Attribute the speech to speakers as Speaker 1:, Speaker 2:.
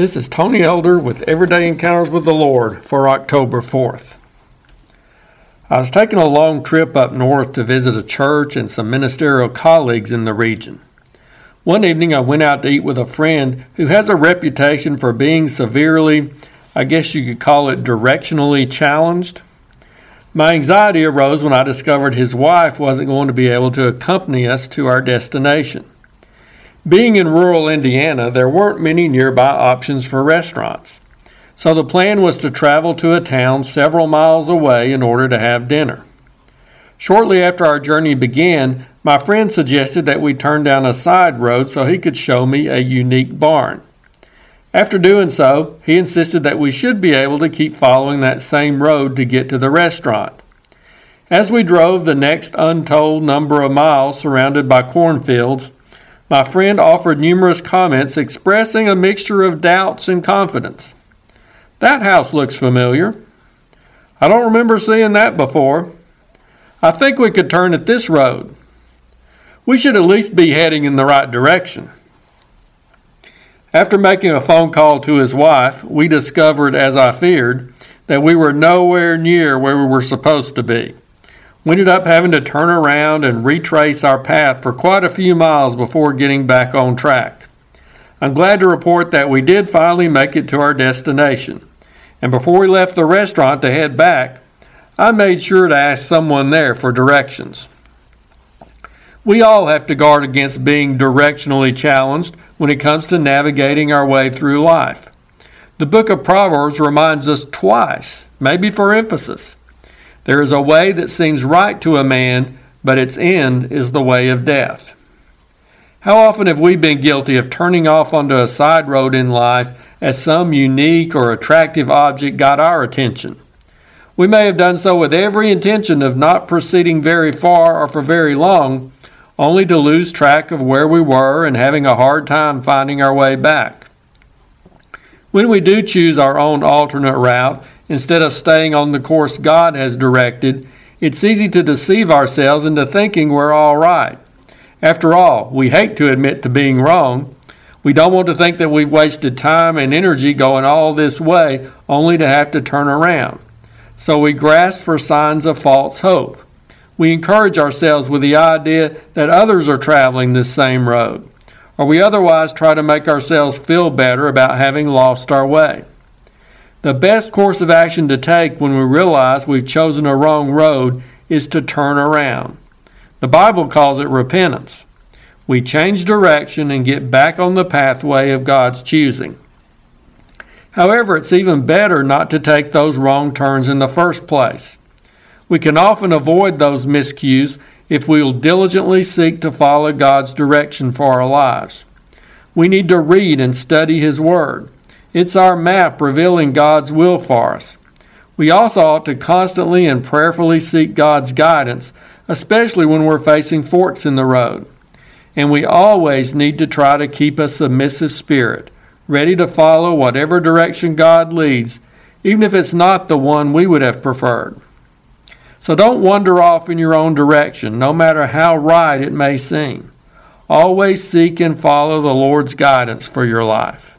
Speaker 1: This is Tony Elder with Everyday Encounters with the Lord for October 4th. I was taking a long trip up north to visit a church and some ministerial colleagues in the region. One evening I went out to eat with a friend who has a reputation for being severely, I guess you could call it directionally challenged. My anxiety arose when I discovered his wife wasn't going to be able to accompany us to our destination. Being in rural Indiana, there weren't many nearby options for restaurants. So the plan was to travel to a town several miles away in order to have dinner. Shortly after our journey began, my friend suggested that we turn down a side road so he could show me a unique barn. After doing so, he insisted that we should be able to keep following that same road to get to the restaurant. As we drove the next untold number of miles surrounded by cornfields, my friend offered numerous comments expressing a mixture of doubts and confidence. That house looks familiar. I don't remember seeing that before. I think we could turn at this road. We should at least be heading in the right direction. After making a phone call to his wife, we discovered, as I feared, that we were nowhere near where we were supposed to be. We ended up having to turn around and retrace our path for quite a few miles before getting back on track. I'm glad to report that we did finally make it to our destination. And before we left the restaurant to head back, I made sure to ask someone there for directions. We all have to guard against being directionally challenged when it comes to navigating our way through life. The book of Proverbs reminds us twice, maybe for emphasis, there is a way that seems right to a man, but its end is the way of death. How often have we been guilty of turning off onto a side road in life as some unique or attractive object got our attention? We may have done so with every intention of not proceeding very far or for very long, only to lose track of where we were and having a hard time finding our way back. When we do choose our own alternate route, instead of staying on the course God has directed, it's easy to deceive ourselves into thinking we're all right. After all, we hate to admit to being wrong. We don't want to think that we've wasted time and energy going all this way only to have to turn around. So we grasp for signs of false hope. We encourage ourselves with the idea that others are traveling this same road, or we otherwise try to make ourselves feel better about having lost our way. The best course of action to take when we realize we've chosen a wrong road is to turn around. The Bible calls it repentance. We change direction and get back on the pathway of God's choosing. However, it's even better not to take those wrong turns in the first place. We can often avoid those miscues if we will diligently seek to follow God's direction for our lives. We need to read and study His Word. It's our map revealing God's will for us. We also ought to constantly and prayerfully seek God's guidance, especially when we're facing forks in the road. And we always need to try to keep a submissive spirit, ready to follow whatever direction God leads, even if it's not the one we would have preferred. So don't wander off in your own direction, no matter how right it may seem. Always seek and follow the Lord's guidance for your life.